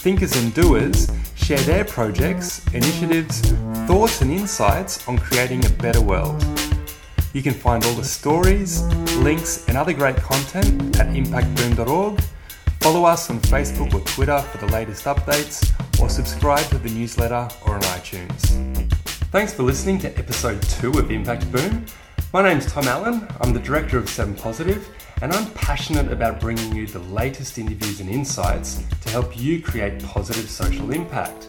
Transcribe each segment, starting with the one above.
thinkers, and doers share their projects, initiatives, thoughts, and insights on creating a better world. You can find all the stories, links, and other great content at impactboom.org. Follow us on Facebook or Twitter for the latest updates, or subscribe to the newsletter or on iTunes. Thanks for listening to episode 2 of Impact Boom. My name's Tom Allen, I'm the director of 7 Positive, and I'm passionate about bringing you the latest interviews and insights to help you create positive social impact.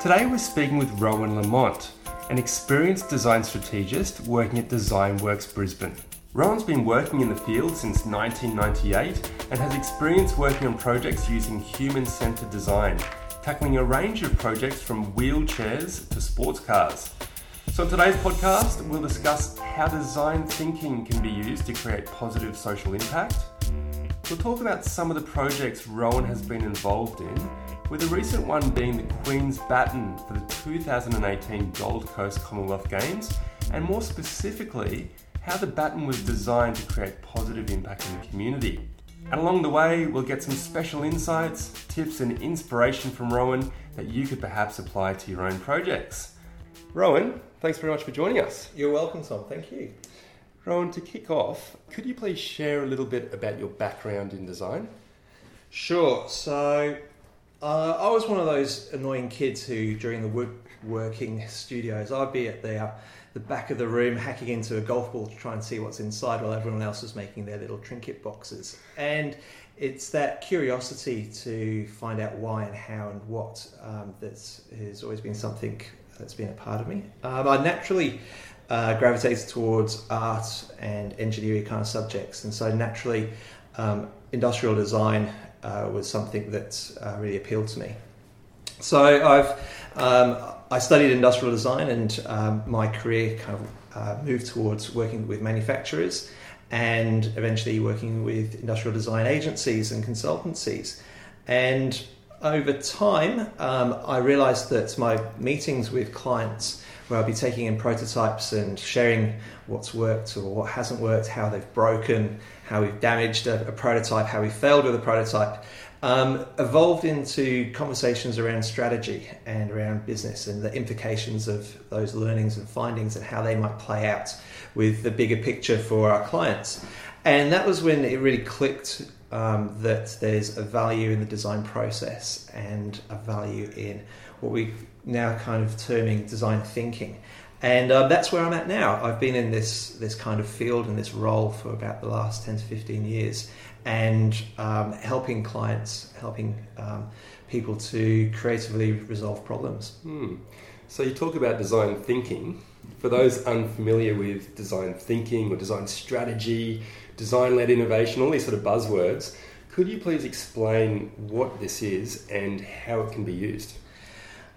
Today we're speaking with Rowan Lamont, an experienced design strategist working at DesignWorks Brisbane. Rowan's been working in the field since 1998 and has experience working on projects using human centered design, tackling a range of projects from wheelchairs to sports cars. So, in today's podcast, we'll discuss how design thinking can be used to create positive social impact. We'll talk about some of the projects Rowan has been involved in, with a recent one being the Queen's Baton for the 2018 Gold Coast Commonwealth Games, and more specifically, how the baton was designed to create positive impact in the community. And along the way, we'll get some special insights, tips, and inspiration from Rowan that you could perhaps apply to your own projects. Rowan, thanks very much for joining us. You're welcome, Tom. Thank you. Rowan, to kick off, could you please share a little bit about your background in design? Sure. So, uh, I was one of those annoying kids who, during the woodworking studios, I'd be at the, uh, the back of the room hacking into a golf ball to try and see what's inside while everyone else was making their little trinket boxes. And it's that curiosity to find out why and how and what um, that has always been something that's been a part of me. Um, I naturally uh, gravitated towards art and engineering kind of subjects, and so naturally, um, industrial design uh, was something that uh, really appealed to me. So I've um, I studied industrial design, and um, my career kind of uh, moved towards working with manufacturers, and eventually working with industrial design agencies and consultancies, and over time, um, I realized that my meetings with clients, where I'll be taking in prototypes and sharing what's worked or what hasn't worked, how they've broken, how we've damaged a, a prototype, how we failed with a prototype, um, evolved into conversations around strategy and around business and the implications of those learnings and findings and how they might play out with the bigger picture for our clients. And that was when it really clicked um, that there's a value in the design process and a value in what we now kind of terming design thinking. And um, that's where I'm at now. I've been in this this kind of field and this role for about the last 10 to 15 years and um, helping clients, helping um, people to creatively resolve problems. Hmm. So you talk about design thinking. For those unfamiliar with design thinking or design strategy, design led innovation, all these sort of buzzwords. Could you please explain what this is and how it can be used?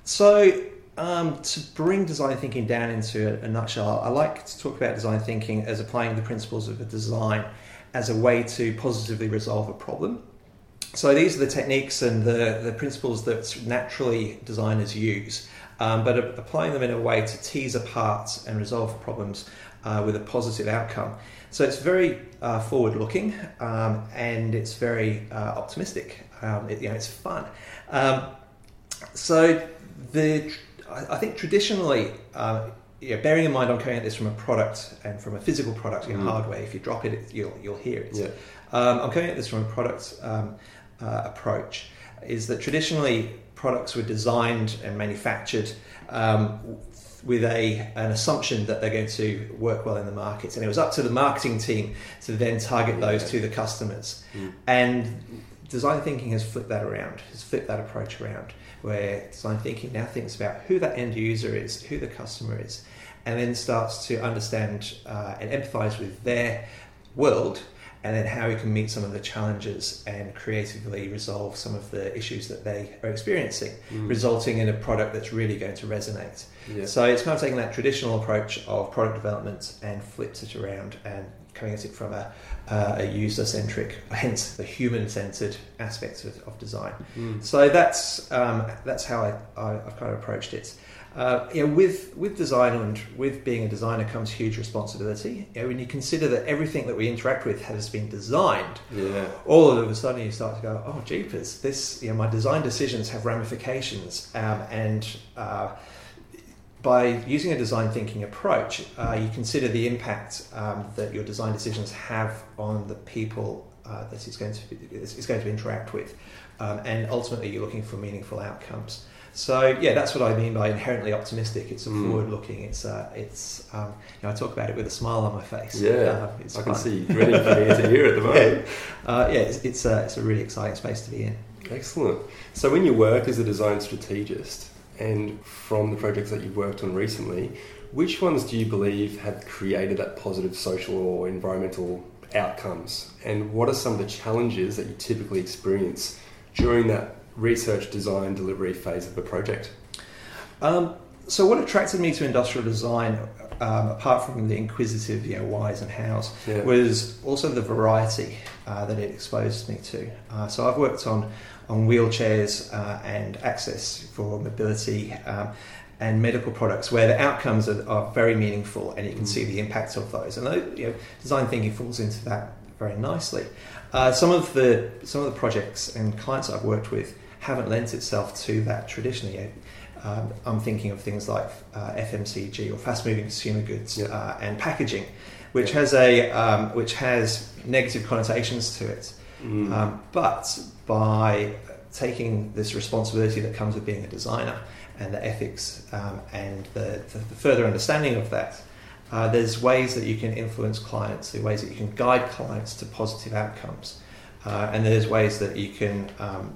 So, um, to bring design thinking down into a, nutshell, I like to talk about design thinking as applying the principles of a design as a way to positively resolve a problem. So, these are the techniques and the, the principles that naturally designers use, um, but applying them in a way to tease apart and resolve problems uh, with a positive outcome. So it's very uh, forward looking um, and it's very uh, optimistic. Um, it, you know, it's fun. Um, so the I think traditionally, uh, bearing in mind I'm coming at this from a product and from a physical product in mm. hardware. If you drop it, you'll you'll hear it. Yeah. Um, I'm coming at this from a product um, uh, approach. Is that traditionally products were designed and manufactured um, with a an assumption that they're going to work well in the markets, and it was up to the marketing team to then target those to the customers. Mm. And design thinking has flipped that around, has flipped that approach around, where design thinking now thinks about who that end user is, who the customer is, and then starts to understand uh, and empathize with their world and then how we can meet some of the challenges and creatively resolve some of the issues that they are experiencing, Mm. resulting in a product that's really going to resonate. Yeah. So it's kind of taking that traditional approach of product development and flips it around and coming at it from a, uh, a user centric, hence the human centered aspects of, of design. Mm. So that's um, that's how I, I, I've kind of approached it. Uh, you know, with with design and with being a designer comes huge responsibility. You know, when you consider that everything that we interact with has been designed, Yeah. all of a sudden you start to go, "Oh, jeepers! This, you know, my design decisions have ramifications." Um, and uh, by using a design thinking approach, uh, you consider the impact um, that your design decisions have on the people uh, that it's going to be, it's going to interact with, um, and ultimately you're looking for meaningful outcomes. So yeah, that's what I mean by inherently optimistic. It's a Mm. forward-looking. It's uh, it's um, you know, I talk about it with a smile on my face. Yeah. Uh, it's I can fun. see ready for ear to ear at the moment. Uh, yeah, it's it's, uh, it's a really exciting space to be in. Excellent. So, when you work as a design strategist, and from the projects that you've worked on recently, which ones do you believe have created that positive social or environmental outcomes? And what are some of the challenges that you typically experience during that research, design, delivery phase of a project? Um, so, what attracted me to industrial design, um, apart from the inquisitive, you know, whys and hows, Yeah. was also the variety uh, that it exposed me to. Uh, so, I've worked on on wheelchairs uh, and access for mobility. Um, and medical products where the outcomes are, are very meaningful and you can Mm. see the impact of those. And those, you know, design thinking falls into that very nicely. Uh, some of the some of the projects and clients I've worked with haven't lent itself to that traditionally. Um, I'm thinking of things like uh, FMCG or fast-moving consumer goods Yeah. uh, and packaging, which Yeah. has a um, which has negative connotations to it. Mm. Um, but by taking this responsibility that comes with being a designer and the ethics um, and the, the, the further understanding of that, uh, there's ways that you can influence clients, there are ways that you can guide clients to positive outcomes, uh, and there's ways that you can um,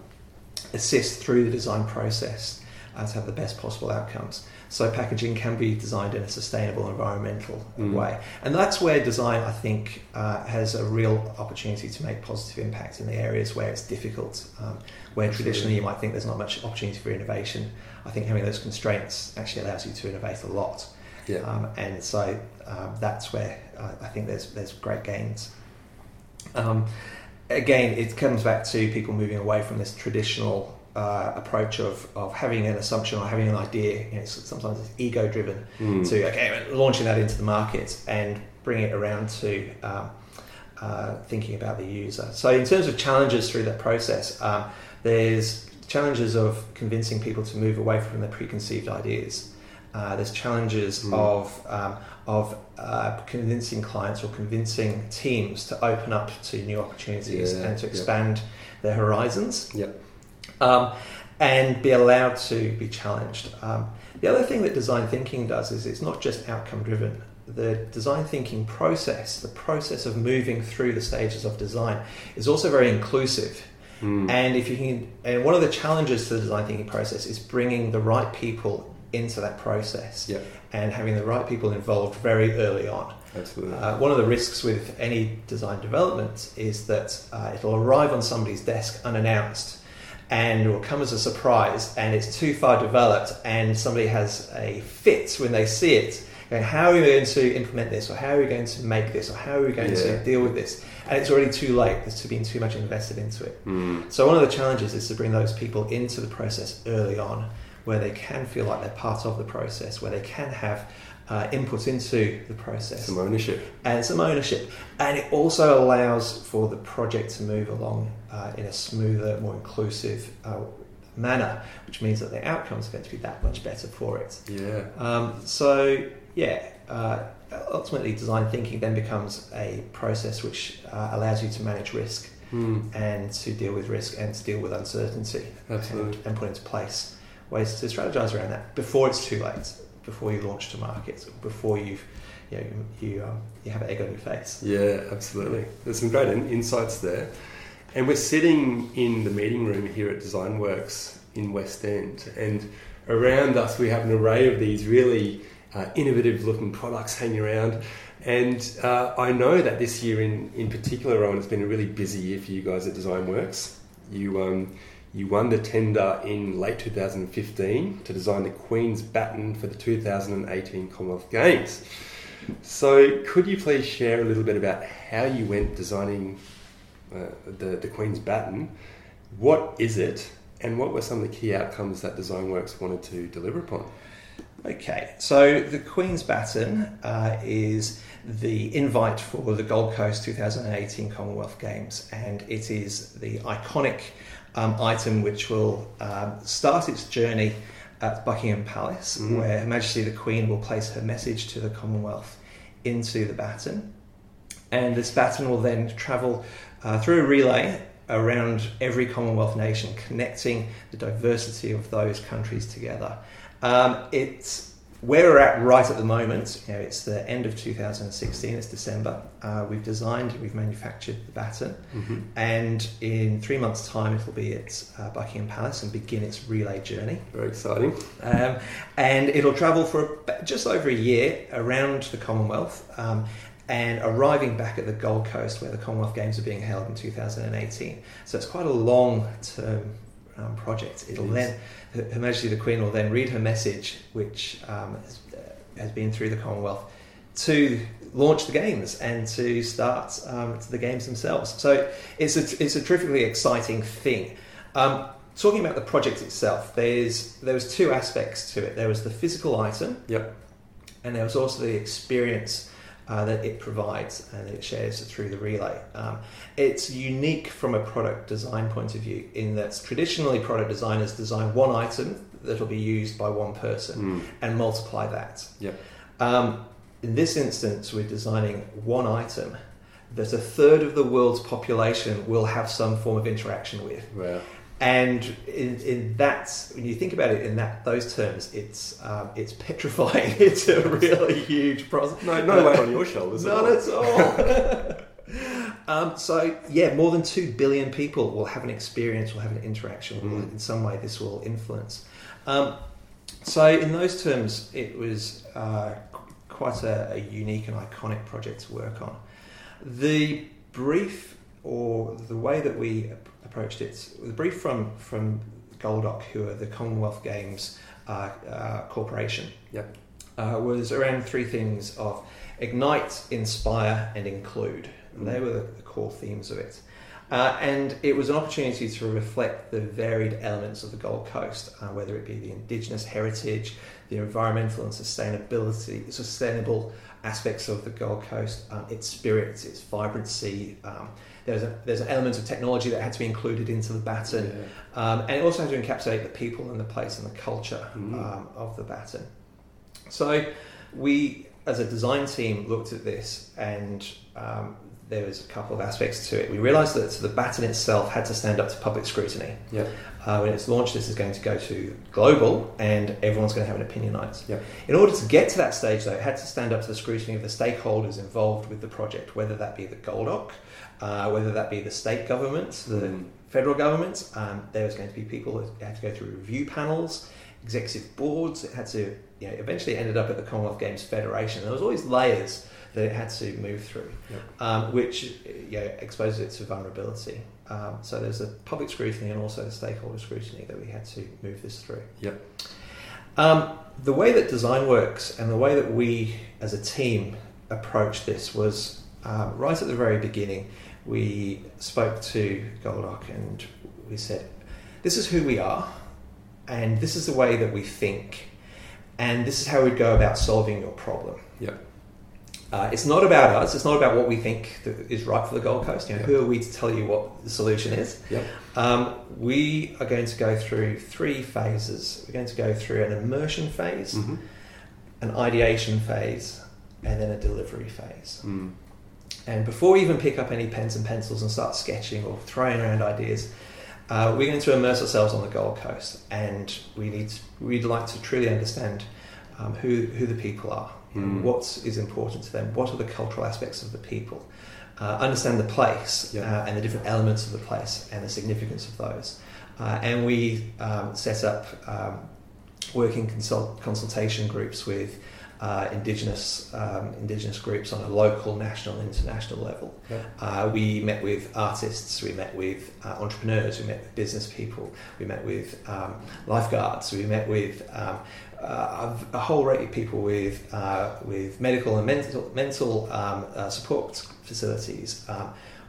assist through the design process uh, to have the best possible outcomes. So packaging can be designed in a sustainable, environmental Mm. way, and that's where design, I think, uh, has a real opportunity to make positive impact in the areas where it's difficult, um, where traditionally you might think there's not much opportunity for innovation. I think having those constraints actually allows you to innovate a lot, Yeah. um, and so um, that's where uh, I think there's there's great gains. Um, again, it comes back to people moving away from this traditional uh, approach of, of having an assumption or having an idea. You know, it's, sometimes it's ego driven Mm. to okay, launching that into the market and bringing it around to um, uh, thinking about the user. So, in terms of challenges through that process, um, there's challenges of convincing people to move away from their preconceived ideas. Uh, there's challenges Mm. of um, of uh, convincing clients or convincing teams to open up to new opportunities Yeah, and to expand their horizons Yep. um, and be allowed to be challenged. Um, the other thing that design thinking does is it's not just outcome driven. The design thinking process, the process of moving through the stages of design, is also very inclusive. Mm. And if you can, and one of the challenges to the design thinking process is bringing the right people into that process Yep. and having the right people involved very early on. Absolutely. Uh, one of the risks with any design development is that uh, it'll arrive on somebody's desk unannounced and it will come as a surprise and it's too far developed and somebody has a fit when they see it. Going, how are we going to implement this or how are we going to make this or how are we going Yeah. to deal with this? And it's already too late. There's been too much invested into it. Mm. So one of the challenges is to bring those people into the process early on, where they can feel like they're part of the process, where they can have uh, input into the process Some ownership. and some ownership. And it also allows for the project to move along uh, in a smoother, more inclusive uh, manner, which means that the outcomes are going to be that much better for it. Yeah. Um, so, yeah, uh, ultimately, design thinking then becomes a process which uh, allows you to manage risk Mm. and to deal with risk and to deal with uncertainty Absolutely. and, and put into place ways to strategize around that before it's too late, before you launch to markets, before you've you know, you, um, you have an egg on your face. Yeah, absolutely. There's some great in- insights there. And we're sitting in the meeting room here at DesignWorks in West End, and around us we have an array of these really uh, innovative looking products hanging around. And uh, I know that this year, in, in particular, Rowan, it's been a really busy year for you guys at DesignWorks. You, um, you won the tender in late 2015 to design the Queen's baton for the 2018 Commonwealth Games. So, could you please share a little bit about how you went designing uh, the, the Queen's baton? What is it, and what were some of the key outcomes that DesignWorks wanted to deliver upon? Okay, so the Queen's Baton uh, is the invite for the Gold Coast 2018 Commonwealth Games, and it is the iconic um, item which will um, start its journey at Buckingham Palace, mm-hmm. where Her Majesty the Queen will place her message to the Commonwealth into the baton. And this baton will then travel uh, through a relay around every Commonwealth nation, connecting the diversity of those countries together. Um, it's where we're at right at the moment. You know, it's the end of 2016. It's December. Uh, we've designed, we've manufactured the baton, mm-hmm. and in three months' time, it'll be at uh, Buckingham Palace and begin its relay journey. Very exciting. Um, and it'll travel for just over a year around the Commonwealth. Um, and arriving back at the Gold Coast where the Commonwealth Games are being held in 2018. So it's quite a long term um, project. It'll then her Majesty the Queen will then read her message, which um, has, uh, has, been through the Commonwealth, to launch the games and to start um, the games themselves. So it's a, it's a terrifically exciting thing. Um, talking about the project itself, there's there was two aspects to it. There was the physical item, yep, and there was also the experience uh, that it provides and it shares through the relay. Um, it's unique from a product design point of view in that traditionally product designers design one item that'll be used by one person mm. and multiply that. Yep. Um, in this instance, we're designing one item that a third of the world's population will have some form of interaction with. Wow. And in, in that, when you think about it in that those terms, it's um, it's petrifying. it's a really huge process. No, no weight on your shoulders. Not at all. um, so yeah, more than two billion people will have an experience, will have an interaction. Mm. In some way, this will influence. Um, so in those terms, it was uh, quite a, a unique and iconic project to work on. The brief or the way that we approached it. The brief from from Goldoc, who are the Commonwealth Games uh, uh, corporation, yep. uh, was around three things of ignite, inspire, and include. And they were the, the core themes of it. Uh, and it was an opportunity to reflect the varied elements of the Gold Coast, uh, whether it be the indigenous heritage, the environmental and sustainability, sustainable aspects of the Gold Coast, um, its spirits, its vibrancy, um, there's a, there's an element of technology that had to be included into the baton, yeah. um, and it also had to encapsulate the people and the place and the culture mm. um, of the baton. So we, as a design team, looked at this, and um, there was a couple of aspects to it. We realised that the baton itself had to stand up to public scrutiny. Yep. Uh, when it's launched, this is going to go to global, and everyone's going to have an opinion on it. In order to get to that stage, though, it had to stand up to the scrutiny of the stakeholders involved with the project, whether that be the Goldoc, uh, whether that be the state government, the mm. federal government. Um, there was going to be people that had to go through review panels, executive boards. It had to, you know, eventually ended up at the Commonwealth Games Federation. There was always layers that it had to move through, yep. um, which you know, exposes it to vulnerability. Um, so there's a public scrutiny and also a stakeholder scrutiny that we had to move this through. Yep. Um, the way that design works and the way that we as a team approached this was uh, right at the very beginning we spoke to Goldoc and we said, This is who we are, and this is the way that we think, and this is how we go about solving your problem. Yeah. Uh, it's not about us. It's not about what we think is right for the Gold Coast. You know, who are we to tell you what the solution is? Yep. Um, we are going to go through three phases. We're going to go through an immersion phase, mm-hmm. an ideation phase, and then a delivery phase. Mm. And before we even pick up any pens and pencils and start sketching or throwing around ideas, uh, we're going to immerse ourselves on the Gold Coast, and we need to, we'd like to truly understand um, who who the people are, mm. what is important to them, what are the cultural aspects of the people, uh, understand the place uh, and the different elements of the place and the significance of those, uh, and we um, set up um, working consult- consultation groups with uh, indigenous um, indigenous groups on a local, national, international level. Yeah. Uh, we met with artists, we met with uh, entrepreneurs, we met with business people, we met with um, lifeguards, we met with um, uh, a whole range of people with uh, with medical and mental mental um, uh, support facilities.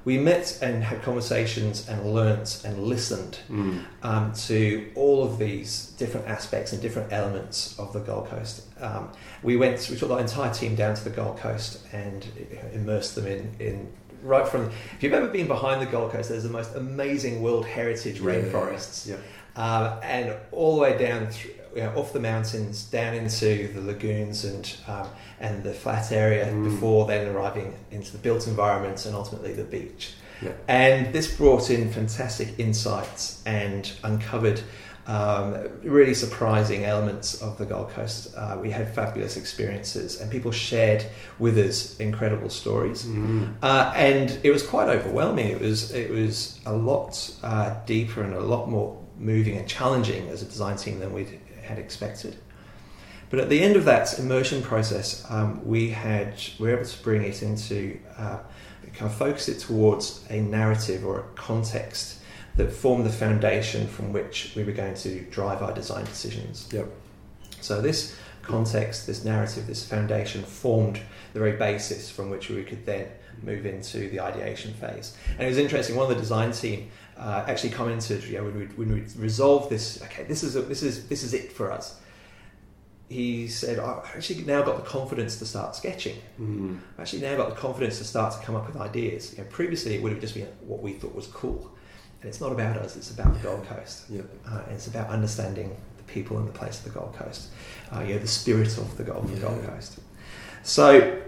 We met and had conversations and learnt and listened Mm. um, to all of these different aspects and different elements of the Gold Coast. Um, we went, we took the entire team down to the Gold Coast and immersed them in, in right from. If you've ever been behind the Gold Coast, there's the most amazing World Heritage rainforests, Yeah. um, and all the way down through. You know, off the mountains down into the lagoons and um, and the flat area Mm. before then arriving into the built environment and ultimately the beach. Yeah. And this brought in fantastic insights and uncovered um, really surprising elements of the Gold Coast. Uh, we had fabulous experiences, and people shared with us incredible stories. Mm. Uh, and it was quite overwhelming. It was it was a lot uh, deeper and a lot more moving and challenging as a design team than we had expected. But at the end of that immersion process, um, we had we were able to bring it into uh, kind of focus it towards a narrative or a context that formed the foundation from which we were going to drive our design decisions. Yep. So this context, this narrative, this foundation formed the very basis from which we could then move into the ideation phase. And it was interesting. One of the design team uh, actually commented, you know, when we when we resolved this, okay, this is a, this is this is it for us. He said, I've actually now got the confidence to start sketching. Mm. I've actually now got the confidence to start to come up with ideas. You know, previously, it would have just been what we thought was cool. And it's not about us, it's about the Gold Coast. Yep. Uh, and it's about understanding the people and the place of the Gold Coast, uh, you know, the spirit of the Gold, the Gold Coast. So,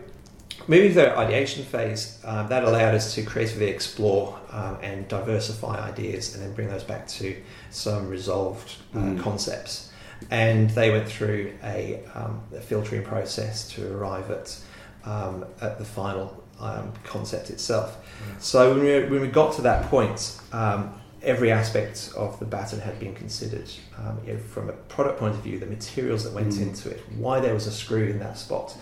moving to the ideation phase, um, that allowed us to creatively explore um, and diversify ideas and then bring those back to some resolved uh, Mm. concepts. And they went through a, um, a filtering process to arrive at, um, at the final um, concept itself. So when we, when we got to that point, um, every aspect of the baton had been considered. Um, you know, from a product point of view, the materials that went Mm. into it, why there was a screw in that spot.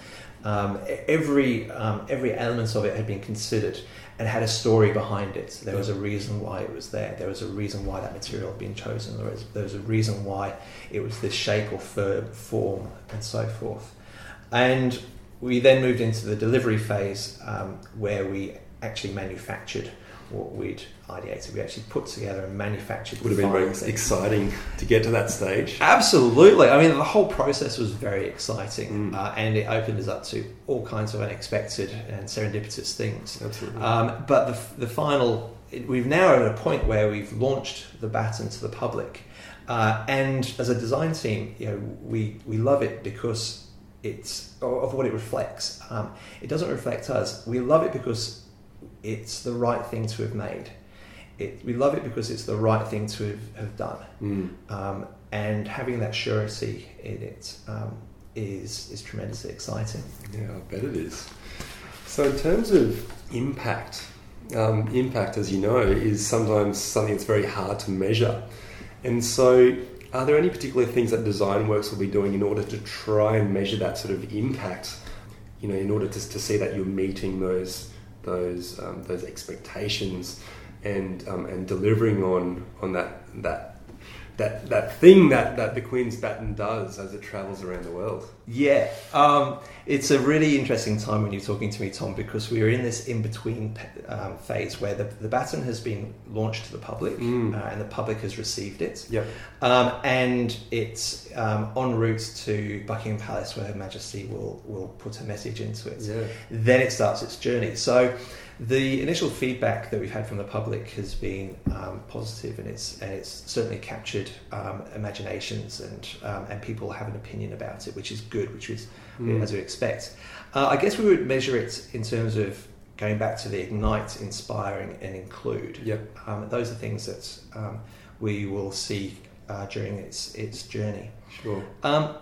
Um, every um, every element of it had been considered and had a story behind it. There was a reason why it was there. There was a reason why that material had been chosen. There was, there was a reason why it was this shape or form and so forth. And we then moved into the delivery phase um, where we actually manufactured what we'd ideated. We actually put together and manufactured. Would have been very thing. exciting to get to that stage. Absolutely. I mean, the whole process was very exciting, Mm. uh, and it opened us up to all kinds of unexpected and serendipitous things. Absolutely. Um, but the, the final, it, we've now at a point where we've launched the baton to the public, uh, and as a design team, you know, we we love it because it's of what it reflects. Um, it doesn't reflect us. We love it because it's the right thing to have made. It, we love it because it's the right thing to have, have done Mm. um, and having that surety in it um, is is tremendously exciting. Yeah, I bet it is. So, in terms of impact, um, impact, as you know, is sometimes something that's very hard to measure. And so, are there any particular things that DesignWorks will be doing in order to try and measure that sort of impact? You know, in order to, to see that you're meeting those those um, those expectations and um, and delivering on on that that that that thing that, that the Queen's baton does as it travels around the world. Yeah, um, it's a really interesting time when you're talking to me, Tom, because we are in this in between um, phase where the, the baton has been launched to the public Mm. uh, and the public has received it. Yep. Um, and it's um, en route to Buckingham Palace where Her Majesty will, will put a message into it. Yeah. then it starts its journey. So the initial feedback that we've had from the public has been um, positive, and it's and it's certainly captured um, imaginations, and um, and people have an opinion about it, which is good, which is Mm. as we expect. Uh, I guess we would measure it in terms of going back to the ignite, inspiring, and include. Yep. Um, those are things that um, we will see uh, during its its journey. Sure. Um,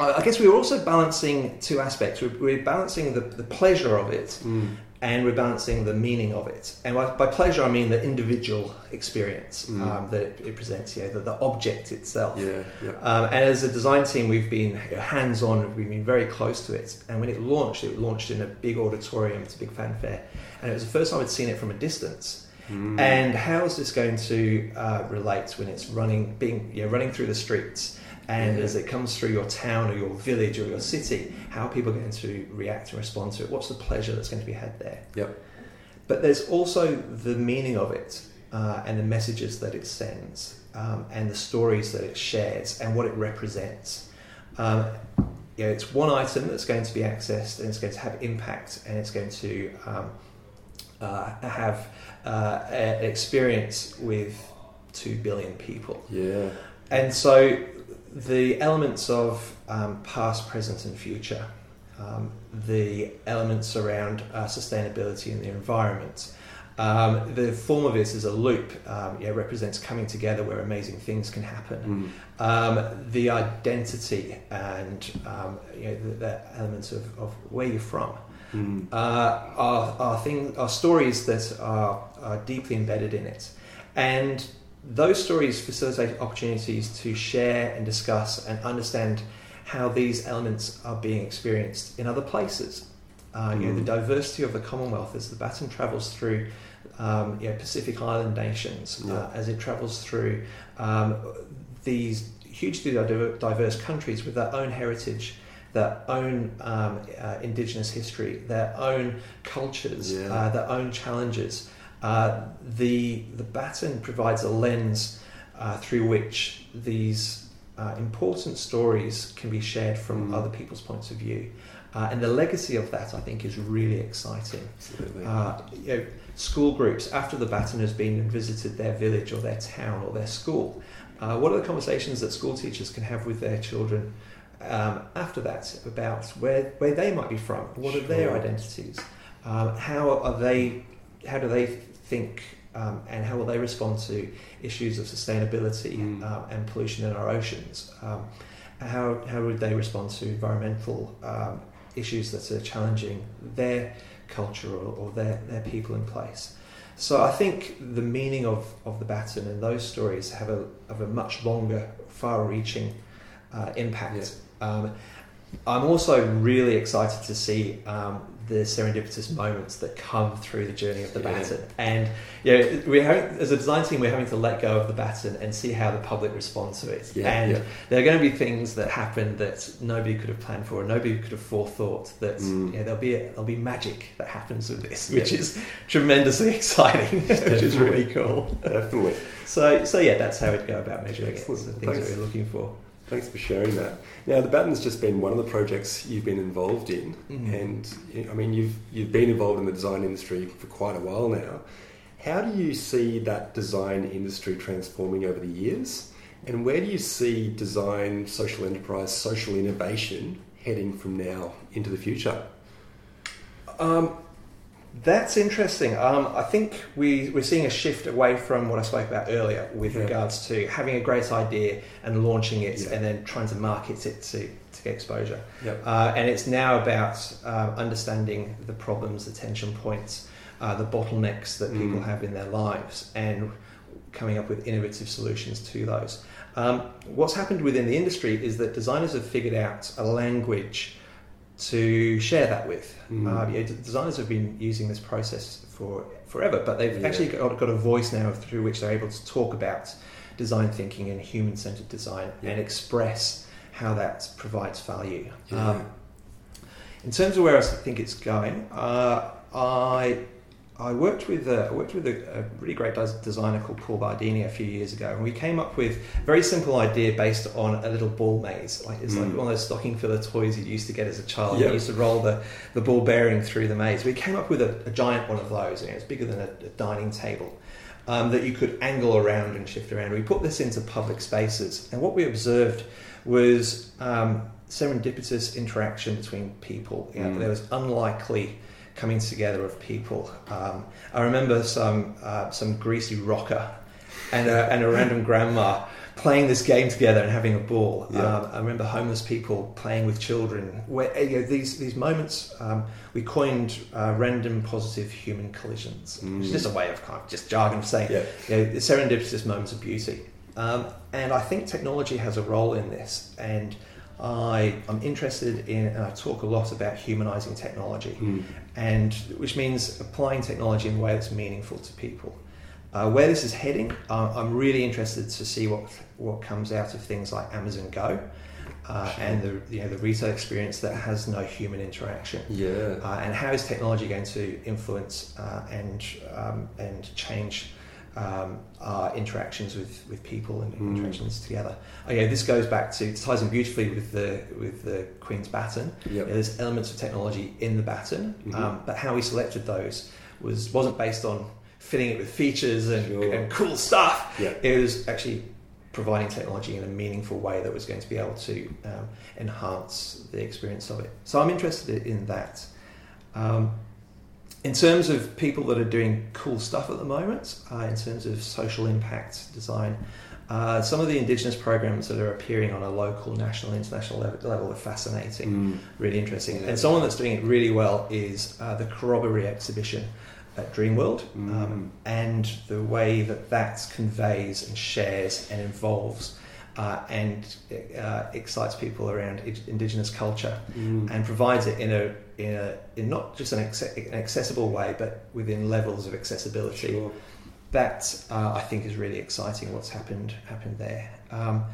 I guess we were also balancing two aspects. We're, we're balancing the, the pleasure of it Mm. and we're balancing the meaning of it. And by, by pleasure, I mean the individual experience Mm. um, that it, it presents, you know, the, the object itself. Yeah, yeah. Um, and as a design team, we've been you know, hands-on. We've been very close to it. And when it launched, it launched in a big auditorium. It's a big fanfare, and it was the first time I'd seen it from a distance. Mm. And how is this going to uh, relate when it's running, being you know, running through the streets, and Yeah. as it comes through your town or your village or your city, how are people going to react and respond to it? What's the pleasure that's going to be had there? Yep. But there's also the meaning of it uh, and the messages that it sends um, and the stories that it shares and what it represents. Um, you know, it's one item that's going to be accessed and it's going to have impact and it's going to um, uh, have uh, an experience with two billion people. Yeah. And so the elements of um, past, present, and future, um, the elements around uh, sustainability and the environment. Um, the form of this is a loop. Um, yeah, represents coming together where amazing things can happen. Mm. Um, the identity and um, you know, the, the elements of, of where you're from Mm. uh, are, are, things, are stories that are, are deeply embedded in it. And those stories facilitate opportunities to share and discuss and understand how these elements are being experienced in other places. Uh, you know, the Mm. diversity of the Commonwealth as the baton travels through um, you know, Pacific Island nations, Yeah. uh, as it travels through um, these hugely diverse countries with their own heritage, their own um, uh, indigenous history, their own cultures, Yeah. uh, their own challenges. Uh, the the baton provides a lens uh, through which these uh, important stories can be shared from Mm. other people's points of view, uh, and the legacy of that I think is really exciting. Absolutely. Uh, you know, school groups after the baton has been and visited their village or their town or their school. Uh, what are the conversations that school teachers can have with their children um, after that about where where they might be from? What are their identities? Um, how are they? How do they think? Um, and how will they respond to issues of sustainability Mm. um, and pollution in our oceans? Um, how, how would they respond to environmental um, issues that are challenging their culture or, or their, their people in place? So I think the meaning of, of the baton and those stories have a, have a much longer, far-reaching uh, impact. Um, I'm also really excited to see um, the serendipitous moments that come through the journey of the Yeah. baton. And you know, we're having, as a design team, we're having to let go of the baton and see how the public responds to it. Yeah, and yeah. there are going to be things that happen that nobody could have planned for, and nobody could have forethought. That Mm. you know, there'll be a, there'll be magic that happens with this, which Yeah. is tremendously exciting, which is really cool. Definitely. So, so yeah, that's how we'd go about measuring Excellent. it. The things Thanks. that we're looking for. Thanks for sharing that. Now, the Baton's just been one of the projects you've been involved in, Mhm. and I mean, you've you've been involved in the design industry for quite a while now. How do you see that design industry transforming over the years, and where do you see design, social enterprise, social innovation heading from now into the future? Um, that's interesting. Um, I think we, we're seeing a shift away from what I spoke about earlier with Yeah. regards to having a great idea and launching it Yeah. and then trying to market it to, to get exposure. Yep. Uh, and it's now about um, understanding the problems, the tension points, uh, the bottlenecks that people Mm. have in their lives, and coming up with innovative solutions to those. Um, what's happened within the industry is that designers have figured out a language to share that with. Mm. Yeah, designers have been using this process for forever, but they've Yeah. actually got, got a voice now through which they're able to talk about design thinking and human centered design Yeah. and express how that provides value. Um, in terms of where I think it's going, uh, I I worked with a, I worked with a, a really great des- designer called Paul Bardini a few years ago, and we came up with a very simple idea based on a little ball maze. Like it's like Mm. one of those stocking filler toys you used to get as a child. Yeah. You used to roll the, the ball bearing through the maze. We came up with a, a giant one of those. You know, it's bigger than a, a dining table. Um, that you could angle around and shift around. We put this into public spaces, and what we observed was um, serendipitous interaction between people. You know, Mm. There was unlikely coming together of people. Um, I remember some uh, some greasy rocker and a, and a random grandma playing this game together and having a ball. Yeah. Um, I remember homeless people playing with children. Where you know, these these moments, um, we coined uh, random positive human collisions, which is Mm. just a way of kind of just jargon of saying Yeah. you know, the serendipitous moments of beauty. Um, and I think technology has a role in this. And I, I'm interested in, and I talk a lot about humanizing technology, Mm. And which means applying technology in a way that's meaningful to people. Uh, where this is heading, uh, I'm really interested to see what what comes out of things like Amazon Go, uh, Sure. and the you know the retail experience that has no human interaction. Yeah. Uh, and how is technology going to influence uh, and um, and change um, our interactions with, with people and Mm. interactions together? Oh, yeah, this goes back to it ties in beautifully with the with the Queen's baton. Yep. Yeah, there's elements of technology in the baton, Mhm. um, but how we selected those was wasn't based on filling it with features and, Sure. and cool stuff. Yeah. It was actually providing technology in a meaningful way that was going to be able to um, enhance the experience of it. So I'm interested in that. Um, in terms of people that are doing cool stuff at the moment, uh, in terms of social impact design, uh, some of the Indigenous programs that are appearing on a local, national, international level, level are fascinating Mm. really interesting. Yeah. And someone that's doing it really well is uh, the Corroboree exhibition at Dreamworld, Mm. um, and the way that that conveys and shares and involves uh, and uh, excites people around Indigenous culture Mm. and provides it in a in a in not just an, acce- an accessible way, but within levels of accessibility Sure. that uh, I think is really exciting. What's happened happened there. Um,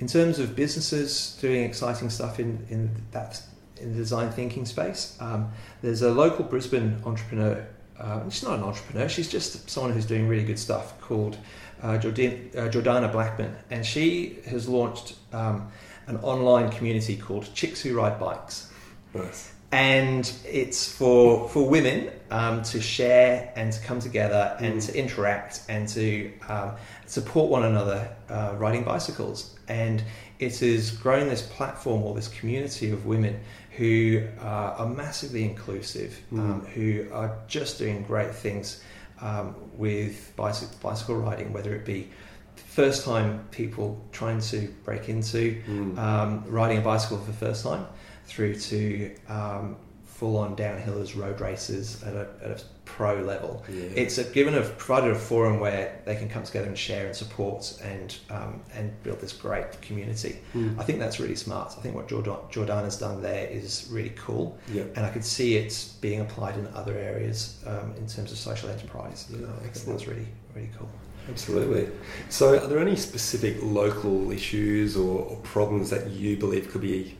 in terms of businesses doing exciting stuff in in that in the design thinking space, um, there's a local Brisbane entrepreneur. Uh, she's not an entrepreneur. She's just someone who's doing really good stuff called uh, Jordan, uh, Jordana Blackman, and she has launched um, an online community called Chicks Who Ride Bikes Nice. And it's for for women um, to share and to come together and Mm. to interact and to um, support one another uh, riding bicycles. And it has grown this platform or this community of women who uh, are massively inclusive, um, who are just doing great things um, with bicycle, bicycle riding, whether it be first time people trying to break into Mm. um, riding a bicycle for the first time through to um, full on downhill as road races at a, at a pro level. Yeah. It's a, given a provided a forum where they can come together and share and support and um, and build this great community. Mm. I think that's really smart. I think what Jordan, Jordana's done there is really cool, Yeah. and I could see it being applied in other areas um, in terms of social enterprise. Yeah, I think that's really really cool. Absolutely. So, are there any specific local issues or, or problems that you believe could be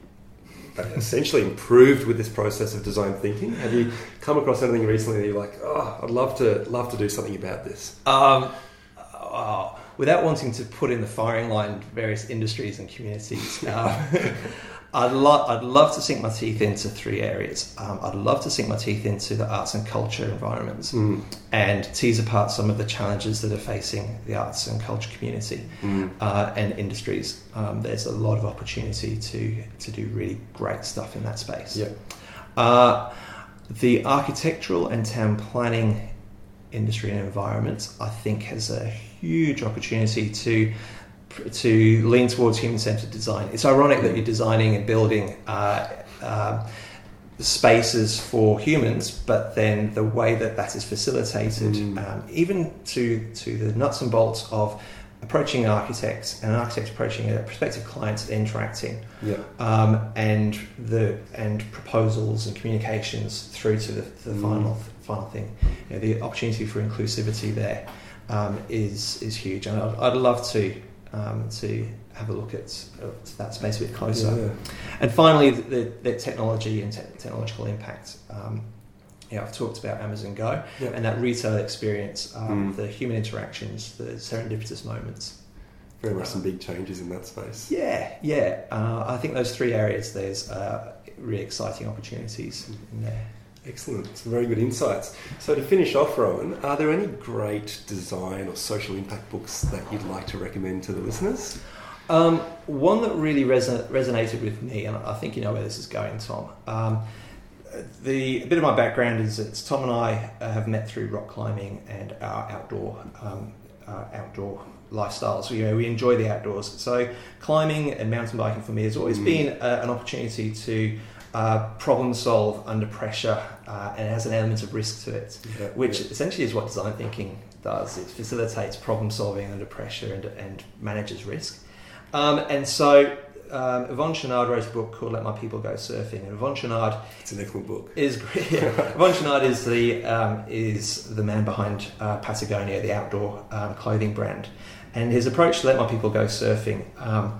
essentially improved with this process of design thinking? Have you come across anything recently that you're like, oh, I'd love to love to do something about this? Um, uh, without wanting to put in the firing line various industries and communities, um, I'd, lo- I'd love to sink my teeth into three areas. Um, I'd love to sink my teeth into the arts and culture environments Mm. and tease apart some of the challenges that are facing the arts and culture community Mm. uh, and industries. Um, there's a lot of opportunity to, to do really great stuff in that space. Yeah. Uh, the architectural and town planning industry and environment, I think, has a huge opportunity to to lean towards human-centered design. It's ironic that you're designing and building uh, um spaces for humans, but then the way that that is facilitated, Mm. um, even to to the nuts and bolts of approaching an architect and an architect approaching a prospective client and interacting Yeah. um, and the and proposals and communications through to the, the Mm. final final thing. You know, the opportunity for inclusivity there um, is is huge, and I'd, I'd love to um, to have a look at, at that space a bit closer. Yeah. And finally, the, the, the technology and te- technological impact. Um, yeah, I've talked about Amazon Go Yeah. and that retail experience, um, Mm. the human interactions, the serendipitous moments. Very much some big changes in that space. Yeah, yeah. Uh, I think those three areas, there's uh, really exciting opportunities in there. Excellent. Some very good insights. So, to finish off, Rowan, are there any great design or social impact books that you'd like to recommend to the listeners? Um, one that really reson- resonated with me, and I think you know where this is going, Tom. Um, the a bit of my background is that Tom and I uh, have met through rock climbing and our outdoor um, uh, outdoor lifestyles. You know, we enjoy the outdoors. So climbing and mountain biking for me has always Mm. been uh, an opportunity to uh, problem solve under pressure, uh, and it has an element of risk to it, Yeah, which yeah. essentially is what design thinking does. It facilitates problem solving under pressure and, and manages risk. Um, and so um, Yvon Chouinard wrote a book called Let My People Go Surfing, and Yvon Chouinard It's an excellent book. is. Yeah. Yvon Chouinard is the um, is the man behind uh, Patagonia, the outdoor um, clothing brand, and his approach to let my people go surfing um,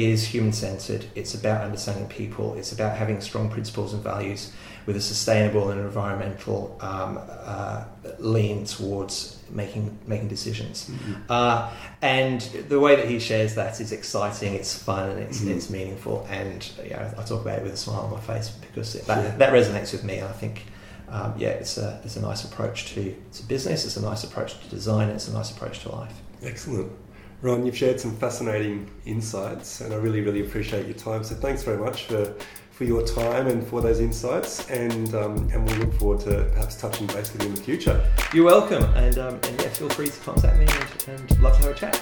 is human centered. It's about understanding people. It's about having strong principles and values with a sustainable and environmental um, uh, lean towards making making decisions. Uh, and the way that he shares that is exciting, it's fun, and it's, Mhm. it's meaningful. And know, I talk about it with a smile on my face because that, Sure. that resonates with me. And I think, um, yeah, it's a, it's a nice approach to, to business, it's a nice approach to design, it's a nice approach to life. Excellent. Ron, you've shared some fascinating insights, and I really, really appreciate your time. So thanks very much for, for your time and for those insights, and um, and we'll look forward to perhaps touching base with you in the future. You're welcome, and, um, and yeah, feel free to contact me and, and love to have a chat.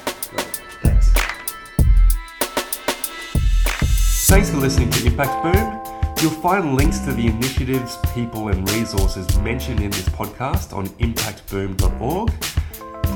Thanks. Thanks for listening to Impact Boom. You'll find links to the initiatives, people, and resources mentioned in this podcast on impactboom.org